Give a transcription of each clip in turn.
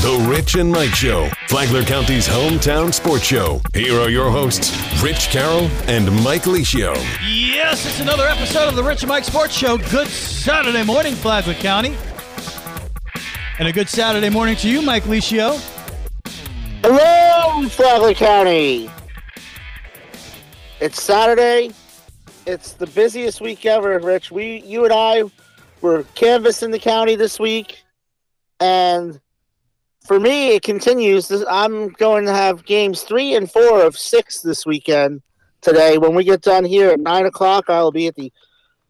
The Rich and Mike Show, Flagler County's hometown sports show. Here are your hosts, Rich Carroll and Mike Licio. Yes, it's another episode of the Rich and Mike Sports Show. Good Saturday morning, Flagler County. And a good Saturday morning to you, Mike Licio. Hello, Flagler County. It's Saturday. It's the busiest week ever, Rich. We, you and I, were canvassing the county this week, and for me, it continues. I'm going to have games three and four of six this weekend. Today, when we get done here at nine o'clock, I will be at the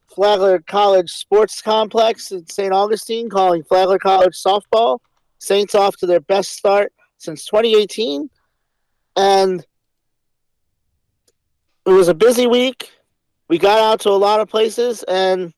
Flagler College Sports Complex in St. Augustine, calling Flagler College softball. Saints off to their best start since 2018, and it was a busy week. We got out to a lot of places, and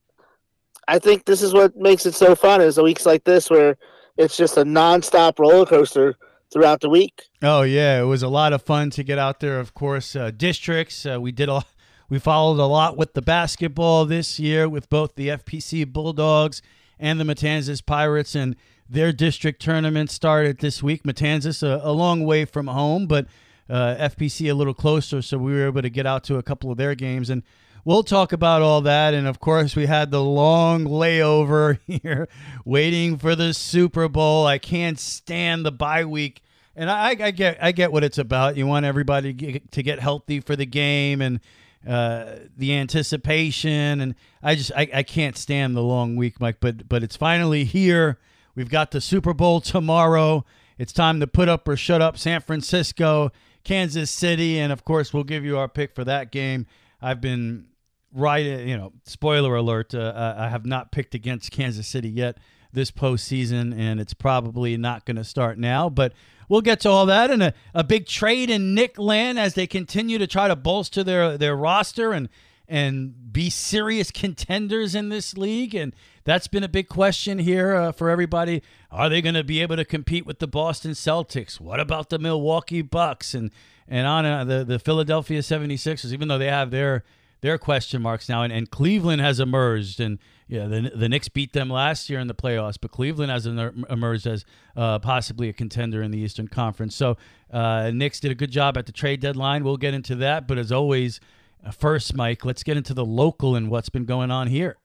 I think this is what makes it so fun. Is the weeks like this where it's just a nonstop roller coaster throughout the week. Oh yeah, it was a lot of fun to get out there. Of course, uh, districts. Uh, we did a, we followed a lot with the basketball this year with both the FPC Bulldogs and the Matanzas Pirates, and their district tournament started this week. Matanzas a, a long way from home, but uh, FPC a little closer, so we were able to get out to a couple of their games and we'll talk about all that. And of course, we had the long layover here waiting for the Super Bowl. I can't stand the bye week. And I, I get I get what it's about. You want everybody to get, healthy for the game and uh, the anticipation. And I just I, I can't stand the long week, Mike. But but it's finally here. We've got the Super Bowl tomorrow. It's time to put up or shut up San Francisco, Kansas City, and of course we'll give you our pick for that game. I've been right, you know, spoiler alert, uh, I have not picked against Kansas City yet this postseason, and it's probably not going to start now. But we'll get to all that and a, a big trade in Nick Land as they continue to try to bolster their, their roster and and be serious contenders in this league. And that's been a big question here uh, for everybody. Are they going to be able to compete with the Boston Celtics? What about the Milwaukee Bucks and and on uh, the the Philadelphia 76ers? Even though they have their their question marks now, and, and Cleveland has emerged, and yeah, the the Knicks beat them last year in the playoffs, but Cleveland has emerged as uh, possibly a contender in the Eastern Conference. So uh, Knicks did a good job at the trade deadline. We'll get into that, but as always, uh, first, Mike, let's get into the local and what's been going on here.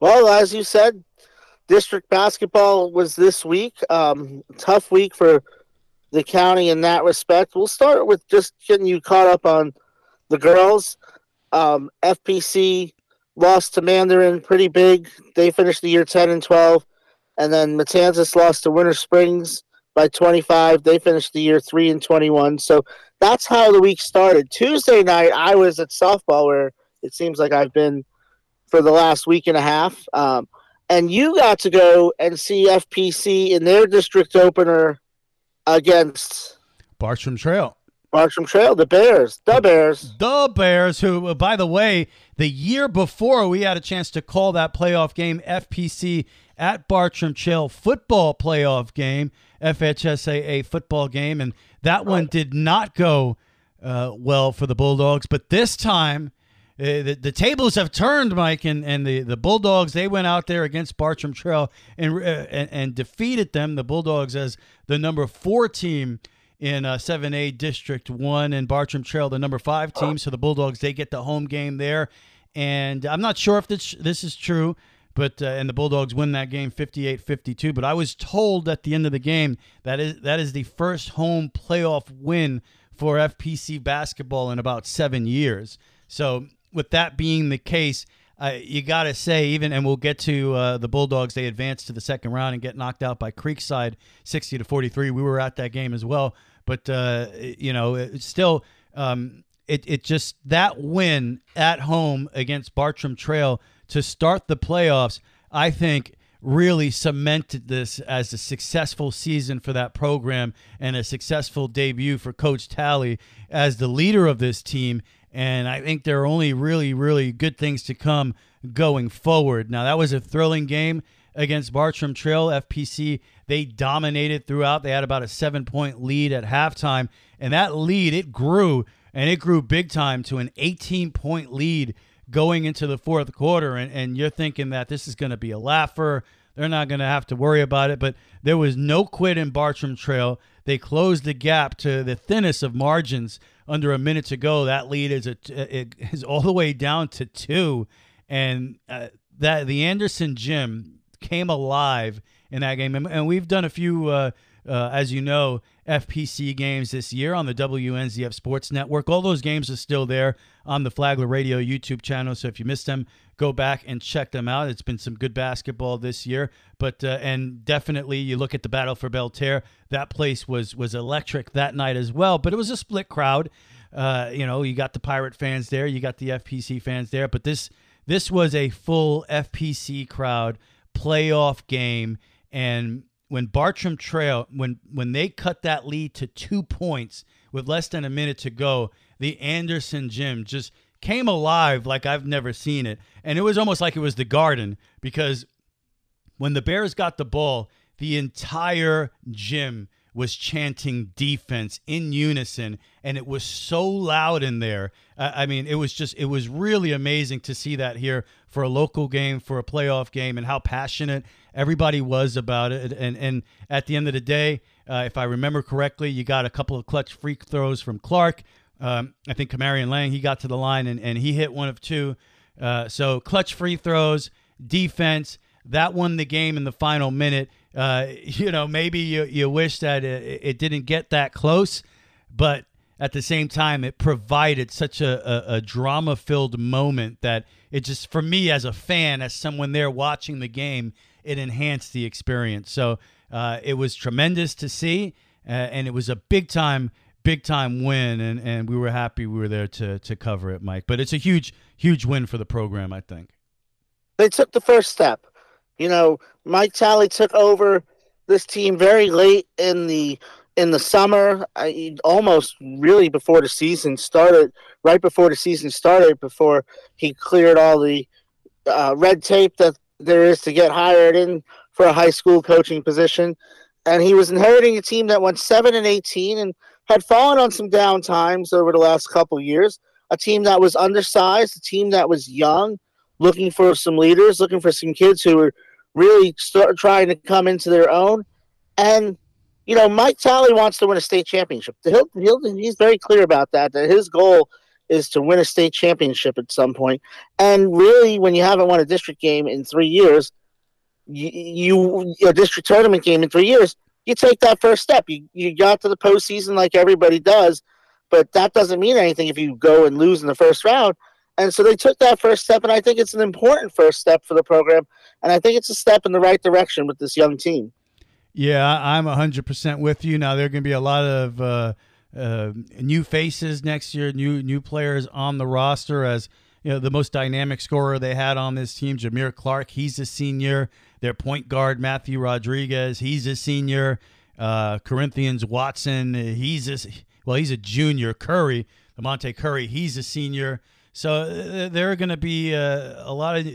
Well, as you said, district basketball was this week. Um, tough week for the county in that respect. We'll start with just getting you caught up on the girls. Um, FPC lost to Mandarin pretty big. They finished the year 10 and 12. And then Matanzas lost to Winter Springs by 25. They finished the year 3 and 21. So that's how the week started. Tuesday night, I was at softball where it seems like I've been for the last week and a half. Um, and you got to go and see FPC in their district opener against Bartram Trail. Bartram Trail, the Bears, the Bears, the Bears. Who, uh, by the way, the year before we had a chance to call that playoff game, FPC at Bartram Trail football playoff game, FHSAA football game, and that one did not go uh, well for the Bulldogs. But this time, uh, the, the tables have turned, Mike, and, and the, the Bulldogs, they went out there against Bartram Trail and, uh, and, and defeated them, the Bulldogs, as the number four team in uh, 7A District 1 and Bartram Trail, the number five team. So the Bulldogs, they get the home game there. And I'm not sure if this, this is true, but uh, and the Bulldogs win that game 58-52. But I was told at the end of the game that is that is the first home playoff win for FPC basketball in about seven years. So with that being the case, uh, you got to say, even, and we'll get to uh, the Bulldogs. They advance to the second round and get knocked out by Creekside, sixty to forty-three. We were at that game as well. But uh, you know, still, um, it it just that win at home against Bartram Trail to start the playoffs, I think really cemented this as a successful season for that program and a successful debut for Coach Talley as the leader of this team. And I think there are only really, really good things to come going forward. Now, that was a thrilling game against Bartram Trail. FPC, they dominated throughout. They had about a seven point lead at halftime. And that lead, it grew, and it grew big time to an 18 point lead going into the fourth quarter. And, and you're thinking that this is going to be a laugher. they're not going to have to worry about it. But there was no quit in Bartram Trail. They closed the gap to the thinnest of margins under a minute to go. That lead is a, it is all the way down to two, and uh, that the Anderson gym came alive in that game. And, and we've done a few, uh, uh, as you know, FPC games this year on the WNZF Sports Network. All those games are still there on the Flagler Radio YouTube channel. So if you missed them, go back and check them out. It's been some good basketball this year, but uh, and definitely you look at the Battle for Belle Terre. That place was was electric that night as well. But it was a split crowd. Uh, you know, you got the Pirate fans there, you got the FPC fans there, but this this was a full FPC crowd playoff game and when Bartram Trail when when they cut that lead to 2 points with less than a minute to go, the Anderson gym just came alive like I've never seen it. And it was almost like it was the garden because when the Bears got the ball, the entire gym was chanting defense in unison and it was so loud in there i mean it was just it was really amazing to see that here for a local game for a playoff game and how passionate everybody was about it and and at the end of the day uh, if i remember correctly you got a couple of clutch free throws from clark um, I think Kamarian Lang, he got to the line and, and he hit one of two. Uh, so clutch free throws, defense, that won the game in the final minute. Uh, you know, maybe you, you wish that it, it didn't get that close, but at the same time, it provided such a, a, a drama filled moment that it just, for me as a fan, as someone there watching the game, it enhanced the experience. So uh, it was tremendous to see, uh, and it was a big time big time win, and, and we were happy we were there to to cover it, Mike. But it's a huge huge win for the program, I think. They took the first step. You know, Mike Talley took over this team very late in the in the summer, I, almost really before the season started, right before the season started, before he cleared all the uh, red tape that there is to get hired in for a high school coaching position. And he was inheriting a team that went seven and eighteen, and had fallen on some down times over the last couple years. A team that was undersized, a team that was young, looking for some leaders, looking for some kids who were really start trying to come into their own. And you know, Mike Talley wants to win a state championship. He'll, he'll, he's very clear about that. That his goal is to win a state championship at some point. And really, when you haven't won a district game in three years, you, you a district tournament game in three years, you take that first step. You you got to the postseason like everybody does, but that doesn't mean anything if you go and lose in the first round. And so they took that first step, and I think it's an important first step for the program, and I think it's a step in the right direction with this young team. Yeah, I'm 100% with you. Now there are going to be a lot of uh, uh, new faces next year, new new players on the roster as you know the most dynamic scorer they had on this team, Jameer Clark. He's a senior. Their point guard Matthew Rodriguez, he's a senior. Uh, Corinthians Watson, he's a well, he's a junior. Curry, Monte Curry, he's a senior. So uh, there are going to be uh, a lot of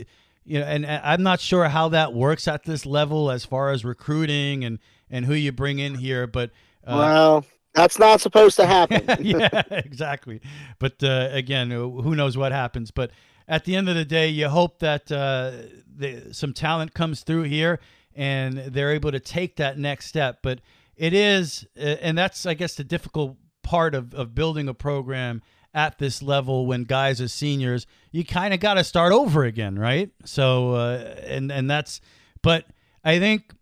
you know, and I'm not sure how that works at this level as far as recruiting and and who you bring in here, but uh, well, that's not supposed to happen. yeah, exactly. But uh, again, who knows what happens? But at the end of the day, you hope that uh, the, some talent comes through here and they're able to take that next step. But it is, uh, and that's, I guess, the difficult part of, of building a program at this level when guys are seniors. You kind of got to start over again, right? So, uh, and and that's, but I think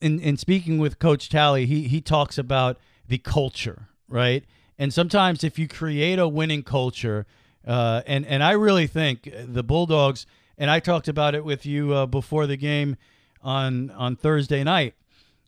in in speaking with Coach Talley, he he talks about the culture, right? And sometimes if you create a winning culture, uh, and and I really think the Bulldogs, and I talked about it with you uh, before the game on on Thursday night,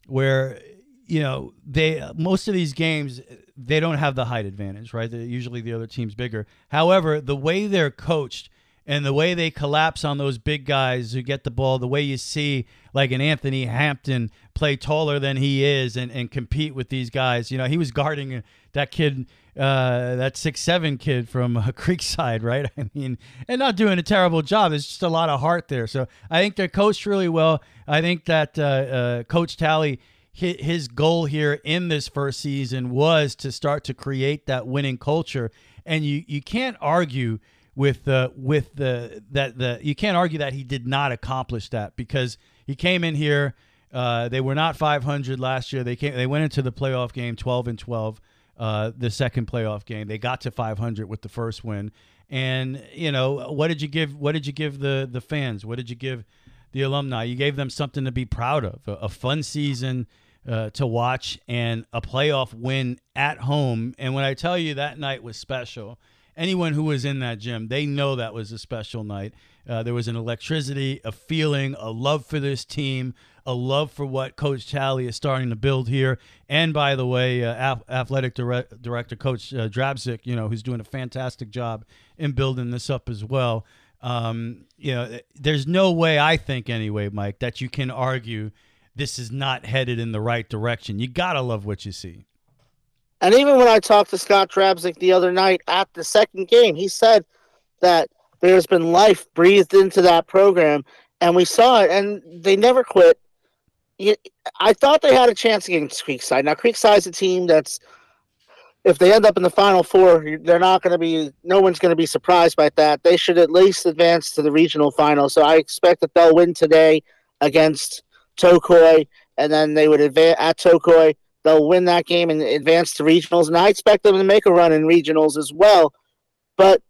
where you know they most of these games they don't have the height advantage, right? They're usually the other team's bigger. However, the way they're coached and the way they collapse on those big guys who get the ball, the way you see like an Anthony Hampton play taller than he is and, and compete with these guys. You know, he was guarding that kid uh, that six seven kid from uh, Creekside, right? I mean, and not doing a terrible job. There's just a lot of heart there. So I think they're coached really well. I think that uh, uh, Coach Talley, his goal here in this first season was to start to create that winning culture, and you you can't argue with the with the that the you can't argue that he did not accomplish that because he came in here. Uh, they were not 500 last year. They came. They went into the playoff game 12 and 12. Uh, the second playoff game, they got to 500 with the first win. And you know, what did you give? What did you give the the fans? What did you give the alumni? You gave them something to be proud of. A, a fun season uh, to watch and a playoff win at home. And when I tell you that night was special, anyone who was in that gym, they know that was a special night. Uh, there was an electricity, a feeling, a love for this team, a love for what Coach Talley is starting to build here. And by the way, uh, athletic dire- director Coach uh, Drabzik, you know, who's doing a fantastic job in building this up as well. Um, you know, there's no way I think anyway, Mike, that you can argue this is not headed in the right direction. You gotta love what you see. And even when I talked to Scott Drabzik the other night at the second game, he said that there's been life breathed into that program, and we saw it, and they never quit. I thought they had a chance against Creekside. Now, Creekside's a team that's, if they end up in the Final Four, they're not going to be, no one's going to be surprised by that. They should at least advance to the regional final. So I expect that they'll win today against Tocoi, and then they would advance at Tocoi. They'll win that game and advance to regionals. And I expect them to make a run in regionals as well. But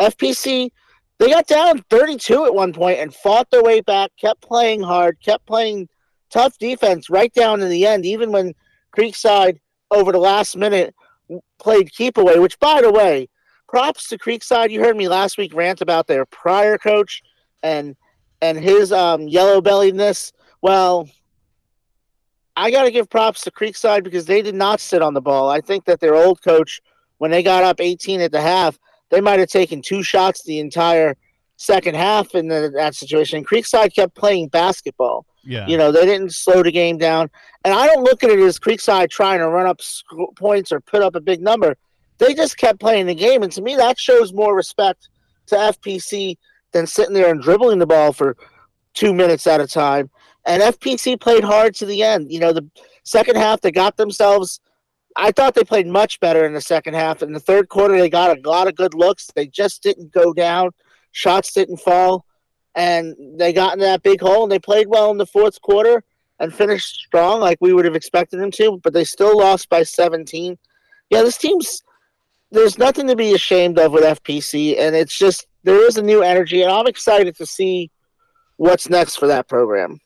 FPC, they got down 32 at one point and fought their way back, kept playing hard, kept playing tough defense right down in the end, even when Creekside over the last minute played keep away, which by the way, props to Creekside. You heard me last week rant about their prior coach and and his um, yellow belliedness. Well, I got to give props to Creekside because they did not sit on the ball. I think that their old coach, when they got up 18 at the half, they might have taken two shots the entire second half in the, that situation. Creekside kept playing basketball. Yeah. You know, they didn't slow the game down. And I don't look at it as Creekside trying to run up points or put up a big number. They just kept playing the game. And to me, that shows more respect to FPC than sitting there and dribbling the ball for two minutes at a time. And FPC played hard to the end. You know, the second half, they got themselves. I thought they played much better in the second half. In the third quarter, they got a lot of good looks. They just didn't go down. Shots didn't fall and they got into that big hole and they played well in the fourth quarter and finished strong like we would have expected them to, but they still lost by 17. Yeah, this team's there's nothing to be ashamed of with FPC, and it's just there is a new energy, and I'm excited to see what's next for that program.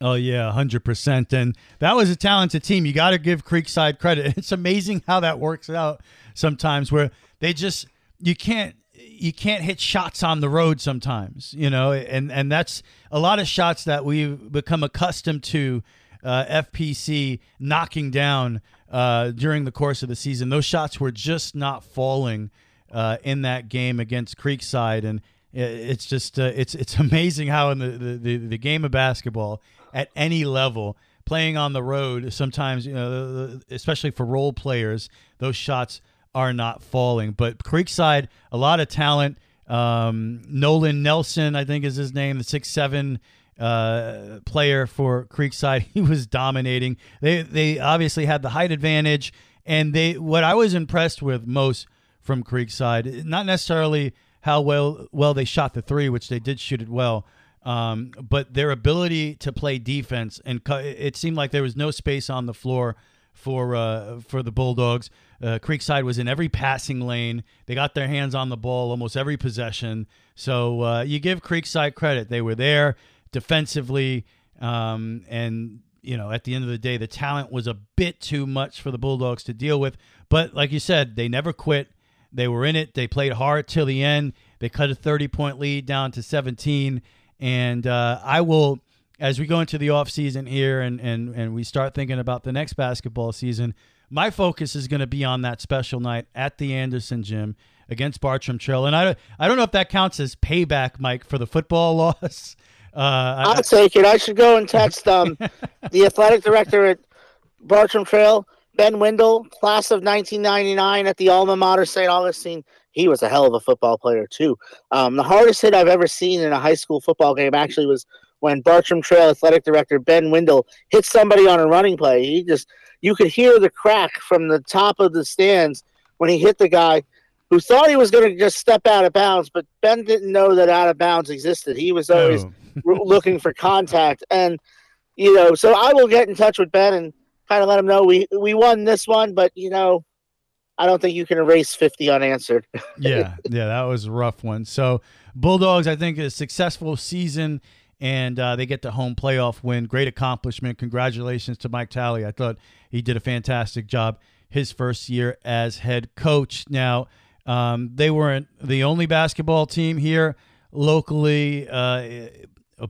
Oh yeah, hundred percent. And that was a talented team. You got to give Creekside credit. It's amazing how that works out sometimes, where they just you can't you can't hit shots on the road sometimes, you know, and and that's a lot of shots that we've become accustomed to uh, FPC knocking down uh, during the course of the season. Those shots were just not falling uh, in that game against Creekside, and it's just uh, it's it's amazing how in the, the, the game of basketball at any level playing on the road sometimes you know especially for role players those shots are not falling. But Creekside, a lot of talent. Um, Nolan Nelson, I think is his name, the six seven uh, player for Creekside. He was dominating. They they obviously had the height advantage, and they what I was impressed with most from Creekside, not necessarily how well well they shot the three, which they did shoot it well. Um, but their ability to play defense and cu- it seemed like there was no space on the floor for uh, for the Bulldogs. Uh, Creekside was in every passing lane. They got their hands on the ball almost every possession. So uh, you give Creekside credit; they were there defensively, um, and you know at the end of the day, the talent was a bit too much for the Bulldogs to deal with. But like you said, they never quit. They were in it. They played hard till the end. They cut a 30 point lead down to 17. And uh, I will as we go into the off season here and, and, and we start thinking about the next basketball season, my focus is going to be on that special night at the Anderson Gym against Bartram Trail. And I, I don't know if that counts as payback, Mike, for the football loss. Uh, I'll I, take it. I should go and text um, the athletic director at Bartram Trail, Ben Windle, class of 1999 at the alma mater St. Augustine. He was a hell of a football player, too. Um, the hardest hit I've ever seen in a high school football game actually was – when Bartram Trail athletic director Ben Windle hit somebody on a running play. He just you could hear the crack from the top of the stands when he hit the guy who thought he was going to just step out of bounds, but Ben didn't know that out of bounds existed. He was always oh. looking for contact. And you know, so I will get in touch with Ben and kind of let him know we we won this one, but you know, I don't think you can erase 50 unanswered. yeah, yeah, that was a rough one. So Bulldogs, I think, a successful season, and uh, they get the home playoff win. Great accomplishment. Congratulations to Mike Talley. I thought he did a fantastic job his first year as head coach. Now, um, they weren't the only basketball team here locally uh,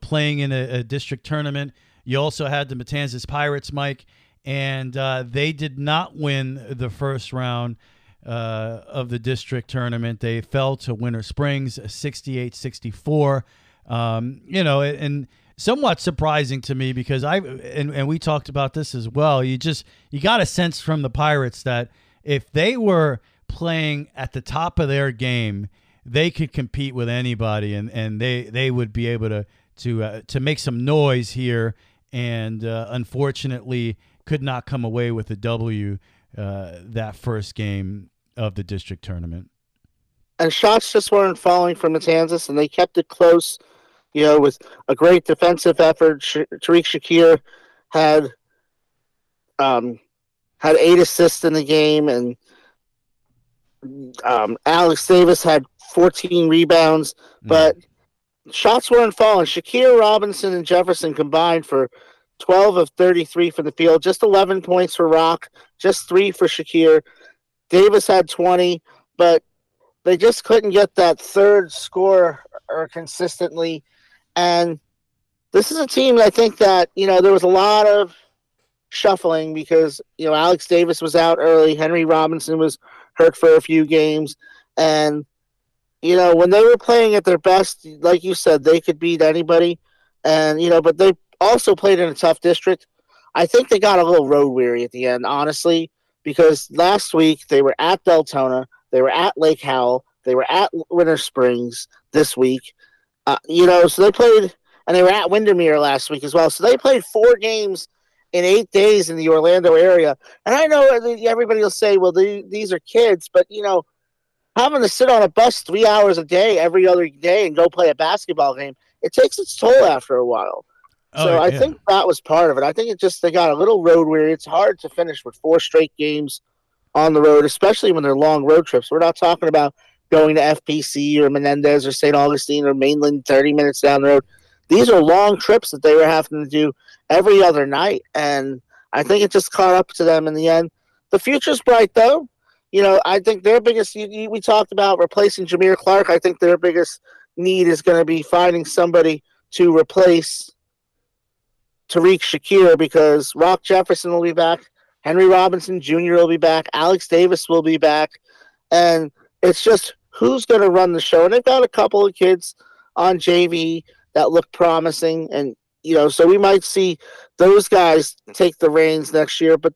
playing in a, a district tournament. You also had the Matanzas Pirates, Mike and uh, they did not win the first round uh, of the district tournament. They fell to Winter Springs 68 64. Um, you know, and somewhat surprising to me because I and, and we talked about this as well. You just you got a sense from the Pirates that if they were playing at the top of their game, they could compete with anybody, and, and they they would be able to to uh, to make some noise here. And uh, unfortunately, could not come away with a W uh, that first game of the district tournament. And shots just weren't falling from Kansas, and they kept it close. You know, it was a great defensive effort, Sh- Tariq Shakir had um, had eight assists in the game, and um, Alex Davis had 14 rebounds. Mm. But shots weren't falling. Shakir Robinson and Jefferson combined for 12 of 33 from the field, just 11 points for Rock, just three for Shakir. Davis had 20, but they just couldn't get that third score or consistently. And this is a team I think that, you know, there was a lot of shuffling because, you know, Alex Davis was out early, Henry Robinson was hurt for a few games. And, you know, when they were playing at their best, like you said, they could beat anybody. And, you know, but they also played in a tough district. I think they got a little road weary at the end, honestly, because last week they were at Deltona, they were at Lake Howell, they were at Winter Springs this week. Uh, you know, so they played, and they were at Windermere last week as well. So they played four games in eight days in the Orlando area. And I know everybody will say, well, they, these are kids, but, you know, having to sit on a bus three hours a day every other day and go play a basketball game, it takes its toll after a while. Oh, so I think that was part of it. I think it just they got a little road weary. It's hard to finish with four straight games on the road, especially when they're long road trips. We're not talking about going to FPC or Menendez or St. Augustine or Mainland 30 minutes down the road. These are long trips that they were having to do every other night. And I think it just caught up to them in the end. The future's bright, though. You know, I think their biggest, we talked about replacing Jameer Clark. I think their biggest need is going to be finding somebody to replace Tariq Shakir because Rock Jefferson will be back, Henry Robinson Jr. will be back, Alex Davis will be back, and it's just who's going to run the show. And they've got a couple of kids on JV that look promising, and you know, so we might see those guys take the reins next year. But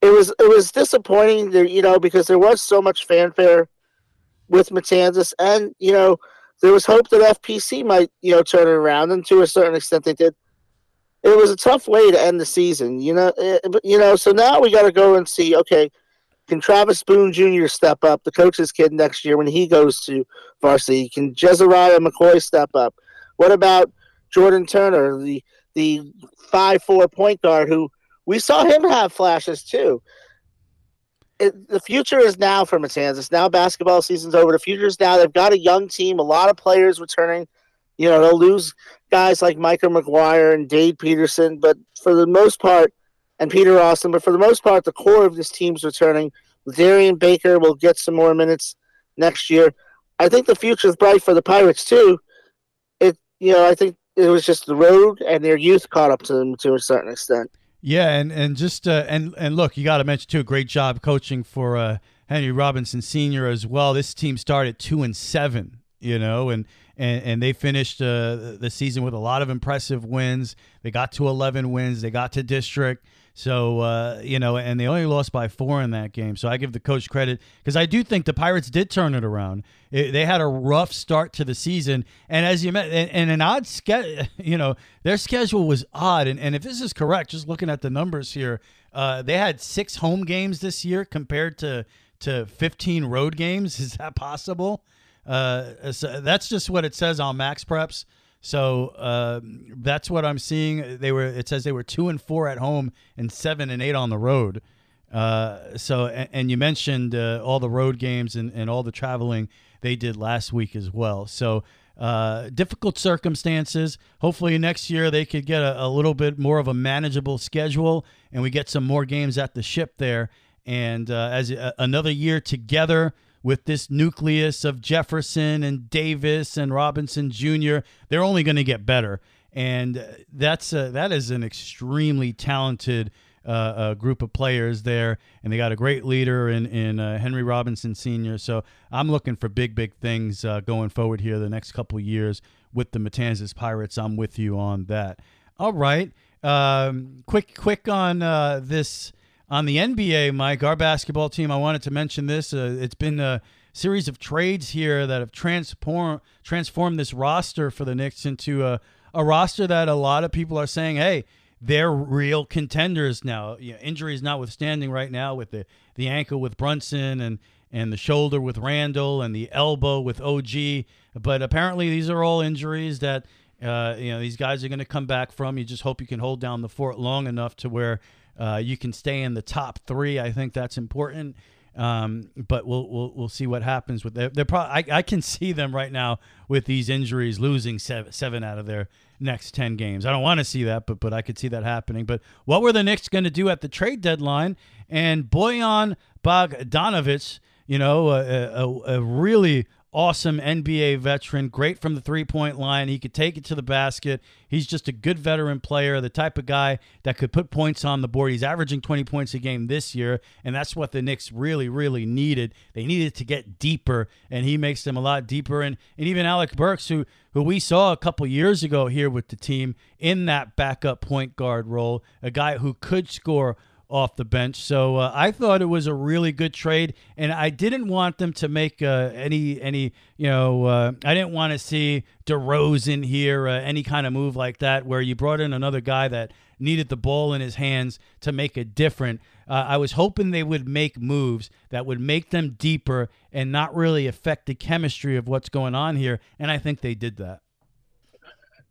it was it was disappointing, you know, because there was so much fanfare with Matanzas, and you know, there was hope that FPC might you know turn it around, and to a certain extent they did it was a tough way to end the season, you know. It, eh, but you know, so now we got to go and see. Okay, can Travis Boone Jr. step up, the coach's kid next year when he goes to varsity? Can Jezariah McCoy step up? What about Jordan Turner, the the five four point guard who we saw him have flashes too. It, the future is now for Matanzas. Now basketball season's over. The future is now. They've got a young team, a lot of players returning. You know, they'll lose guys like Micah McGuire and Dade Peterson, but for the most part, and Peter Austin, but for the most part, the core of this team's returning. Darian Baker will get some more minutes next year. I think the future is bright for the Pirates too. It, you know, I think it was just the road and their youth caught up to them to a certain extent. Yeah, and and just uh, and and look, you got to mention too, a great job coaching for uh, Henry Robinson Senior as well. This team started two and seven, you know, and and, and they finished uh, the season with a lot of impressive wins. They got to 11 wins. They got to district. So, uh, you know, and they only lost by four in that game. So I give the coach credit because I do think the Pirates did turn it around. It, they had a rough start to the season. And as you met, and, and an odd schedule, you know, their schedule was odd. And, and if this is correct, just looking at the numbers here, uh, they had six home games this year compared to, to 15 road games. Is that possible? Uh, so that's just what it says on MaxPreps. So uh, that's what I'm seeing. They were. It says they were two and four at home and seven and eight on the road. Uh, so and, and, you mentioned uh, all the road games and, and all the traveling they did last week as well. So uh, difficult circumstances. Hopefully next year they could get a, a, little bit more of a manageable schedule, and we get some more games at the ship there. And uh, as a, another year together with this nucleus of Jefferson and Davis and Robinson Jr., they're only going to get better. And that's a, that is an extremely talented uh, a group of players there, and they got a great leader in in uh, Henry Robinson Sr. So I'm looking for big, big things uh, going forward here the next couple years with the Matanzas Pirates. I'm with you on that. All right, um, quick, quick on uh, this on the NBA, Mike. Our basketball team. I wanted to mention this. Uh, it's been a series of trades here that have transformed transformed this roster for the Knicks into a a roster that a lot of people are saying, hey they're real contenders now. You know, injuries notwithstanding, right now with the the ankle with Brunson and and the shoulder with Randle and the elbow with OG. But apparently, these are all injuries that uh, you know these guys are going to come back from. You just hope you can hold down the fort long enough to where uh, you can stay in the top three. I think that's important. Um, but we'll, we'll we'll see what happens with them. They're probably I, I can see them right now with these injuries losing seven, seven out of their next 10 games. I don't want to see that, but but I could see that happening. But what were the Knicks going to do at the trade deadline? And Bojan Bogdanovic, you know, a, a, a really awesome NBA veteran, great from the three point line. He could take it to the basket. He's just a good veteran player, the type of guy that could put points on the board. He's averaging 20 points a game this year, and that's what the Knicks really, really needed. They needed to get deeper, and he makes them a lot deeper. And, and even Alec Burks, who, who we saw a couple years ago here with the team in that backup point guard role, a guy who could score off the bench. So uh, I thought it was a really good trade, and I didn't want them to make uh, any any you know uh, I didn't want to see DeRozan here, uh, any kind of move like that where you brought in another guy that needed the ball in his hands to make a difference. Uh, I was hoping they would make moves that would make them deeper and not really affect the chemistry of what's going on here, and I think they did that.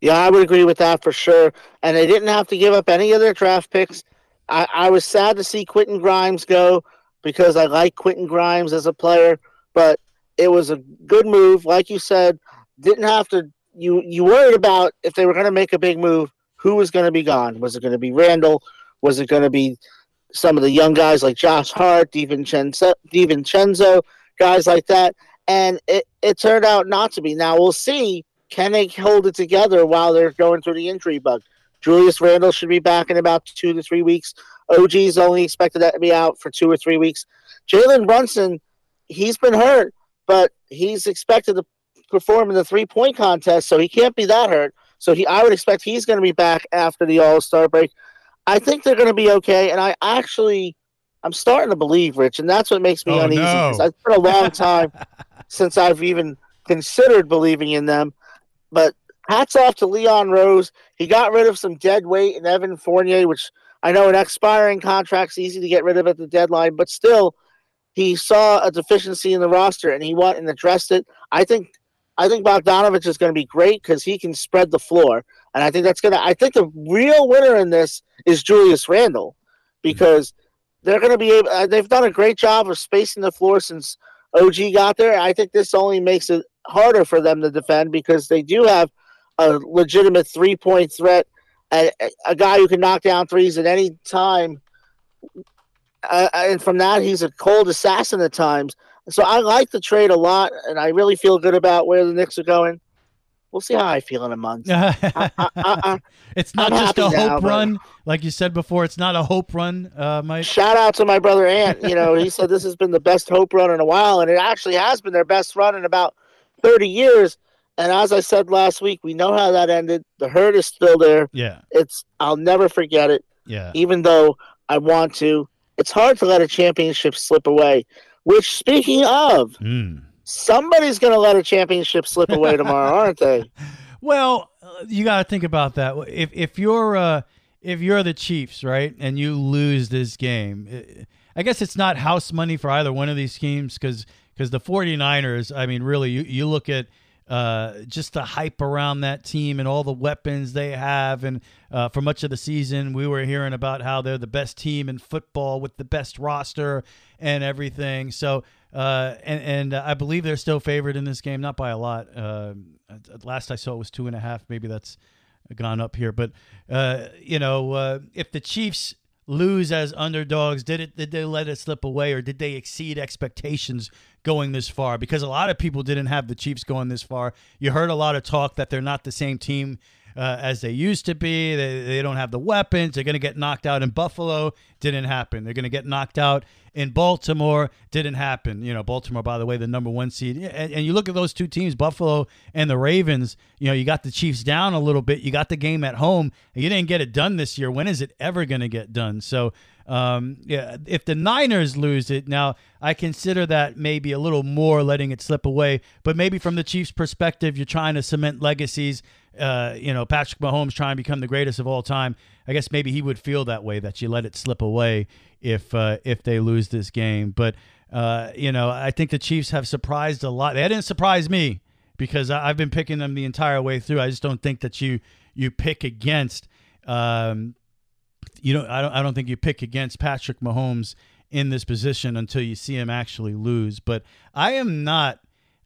Yeah, I would agree with that for sure. And they didn't have to give up any of their draft picks I, I was sad to see Quentin Grimes go because I like Quentin Grimes as a player, but it was a good move. Like you said, didn't have to. You you worried about if they were going to make a big move, who was going to be gone? Was it going to be Randle? Was it going to be some of the young guys like Josh Hart, DiVincenzo, DiVincenzo, guys like that? And it, it turned out not to be. Now we'll see. Can they hold it together while they're going through the injury bug? Julius Randle should be back in about two to three weeks. OG is only expected to be out for two or three weeks. Jalen Brunson, he's been hurt, but he's expected to perform in the three point contest, so he can't be that hurt. So he, I would expect he's going to be back after the All Star break. I think they're going to be okay, and I actually, I'm starting to believe, Rich, and that's what makes me oh, uneasy. No. It's been a long time since I've even considered believing in them, but hats off to Leon Rose. He got rid of some dead weight in Evan Fournier, which I know an expiring contract's easy to get rid of at the deadline, but still, he saw a deficiency in the roster and he went and addressed it. I think I think Bogdanovic is going to be great because he can spread the floor, and I think that's to. I think the real winner in this is Julius Randle because they're going to be able. Uh, they've done a great job of spacing the floor since OG got there. I think this only makes it harder for them to defend because they do have a legitimate three point threat, a, a guy who can knock down threes at any time. Uh, and from that, he's a cold assassin at times. So I like the trade a lot, and I really feel good about where the Knicks are going. We'll see how I feel in a month. I, I, it's not I'm just a hope now, run, like you said before. It's not a hope run, uh, Mike. Shout out to my brother Ant. You know, he said this has been the best hope run in a while, and it actually has been their best run in about thirty years. And as I said last week, we know how that ended. The hurt is still there. Yeah. It's I'll never forget it. Yeah. Even though I want to. It's hard to let a championship slip away. Which speaking of, mm. somebody's gonna let a championship slip away tomorrow, aren't they? Well, you gotta think about that. If if you're uh if you're the Chiefs, right, and you lose this game, I guess it's not house money for either one of these teams because because the 49ers, I mean, really, you, you look at uh, just the hype around that team and all the weapons they have. And uh, for much of the season, we were hearing about how they're the best team in football with the best roster and everything. So, uh, and and I believe they're still favored in this game, not by a lot. Uh, last I saw it was two and a half. Maybe that's gone up here, but uh, you know, uh, if the Chiefs lose as underdogs? Did it did they let it slip away or did they exceed expectations going this far? Because a lot of people didn't have the Chiefs going this far. You heard a lot of talk that they're not the same team uh, as they used to be. They, they don't have the weapons. They're going to get knocked out in Buffalo. Didn't happen. They're going to get knocked out in Baltimore. Didn't happen. You know, Baltimore, by the way, the number one seed. And, and you look at those two teams, Buffalo and the Ravens. You know, you got the Chiefs down a little bit. You got the game at home. You didn't get it done this year. When is it ever going to get done? So, um, yeah, if the Niners lose it, now I consider that maybe a little more letting it slip away. But maybe from the Chiefs' perspective, you're trying to cement legacies uh, you know, Patrick Mahomes trying to become the greatest of all time. I guess maybe he would feel that way that you let it slip away if uh, if they lose this game. But uh, you know, I think the Chiefs have surprised a lot. They didn't surprise me because I've been picking them the entire way through. I just don't think that you you pick against. Um, you know, I don't. I don't think you pick against Patrick Mahomes in this position until you see him actually lose. But I am not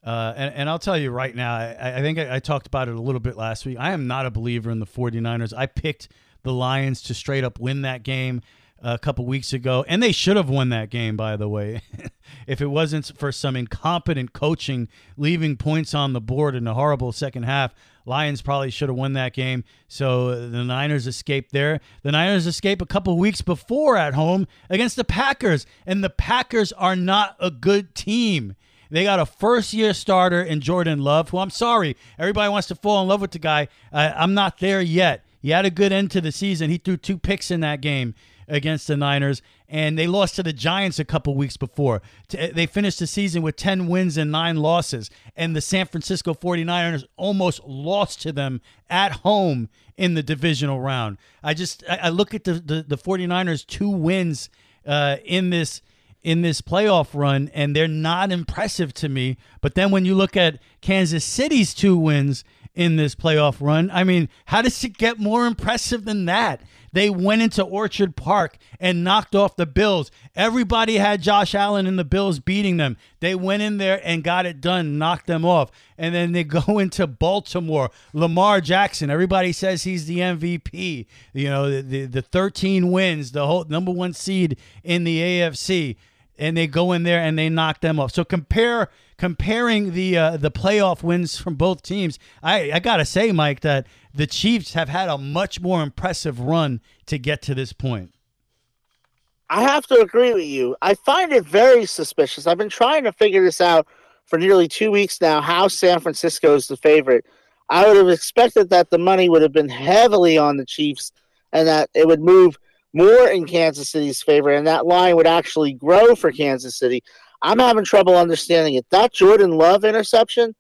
uh, and, and, I'll tell you right now, I, I think I, I, talked about it a little bit last week. I am not a believer in the 49ers. I picked the Lions to straight up win that game a couple weeks ago, and they should have won that game, by the way. if it wasn't for some incompetent coaching, leaving points on the board in a horrible second half, Lions probably should have won that game. So the Niners escaped there. The Niners escaped a couple weeks before at home against the Packers, and the Packers are not a good team. They got a first year starter in Jordan Love, who I'm sorry, everybody wants to fall in love with the guy. Uh, I'm not there yet. He had a good end to the season. He threw two picks in that game against the Niners, and they lost to the Giants a couple weeks before. They finished the season with 10 wins and nine losses, and the San Francisco 49ers almost lost to them at home in the divisional round. I just I look at the, the, the 49ers' two wins uh, in this in this playoff run, and they're not impressive to me. But then when you look at Kansas City's two wins in this playoff run, I mean, how does it get more impressive than that? They went into Orchard Park and knocked off the Bills. Everybody had Josh Allen and the Bills beating them. They went in there and got it done, knocked them off. And then they go into Baltimore. Lamar Jackson, everybody says he's the MVP. You know, the, the, the 13 wins, the whole number one seed in the AFC and they go in there and they knock them off. So compare comparing the uh, the playoff wins from both teams. I I gotta say, Mike, that the Chiefs have had a much more impressive run to get to this point. I have to agree with you. I find it very suspicious. I've been trying to figure this out for nearly two weeks now. How San Francisco is the favorite. I would have expected that the money would have been heavily on the Chiefs and that it would move more in Kansas City's favor, and that line would actually grow for Kansas City. I'm having trouble understanding it. That Jordan Love interception,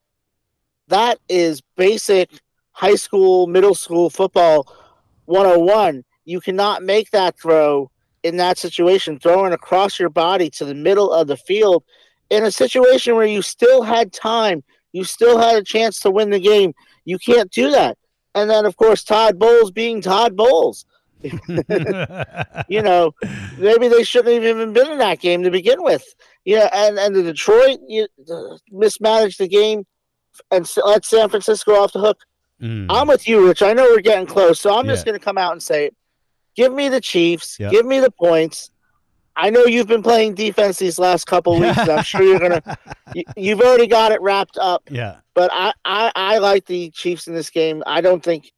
that is basic high school, middle school football 101. You cannot make that throw in that situation, throwing across your body to the middle of the field in a situation where you still had time, you still had a chance to win the game. You can't do that. And then, of course, Todd Bowles being Todd Bowles. you know, maybe they shouldn't have even been in that game to begin with. Yeah, and and the Detroit you, uh, mismanaged the game and let San Francisco off the hook. Mm. I'm with you, Rich. I know we're getting close, so I'm yeah. just going to come out and say, give me the Chiefs, yep. give me the points. I know you've been playing defense these last couple weeks. I'm sure you're gonna. You, have already got it wrapped up. Yeah. But I, I, I like the Chiefs in this game. I don't think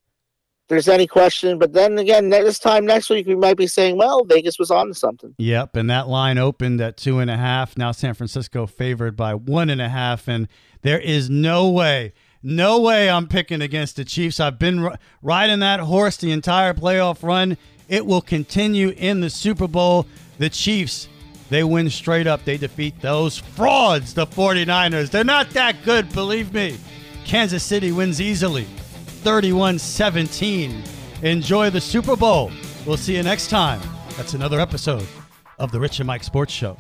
there's any question. But then again, this time next week, we might be saying, well, Vegas was on to something. Yep. And that line opened at two and a half. Now San Francisco favored by one and a half. And there is no way, no way I'm picking against the Chiefs. I've been r- riding that horse the entire playoff run. It will continue in the Super Bowl. The Chiefs, they win straight up. They defeat those frauds, the 49ers. They're not that good, believe me. Kansas City wins easily. 31 17. Enjoy the Super Bowl. We'll see you next time. That's another episode of the Rich and Mike Sports Show.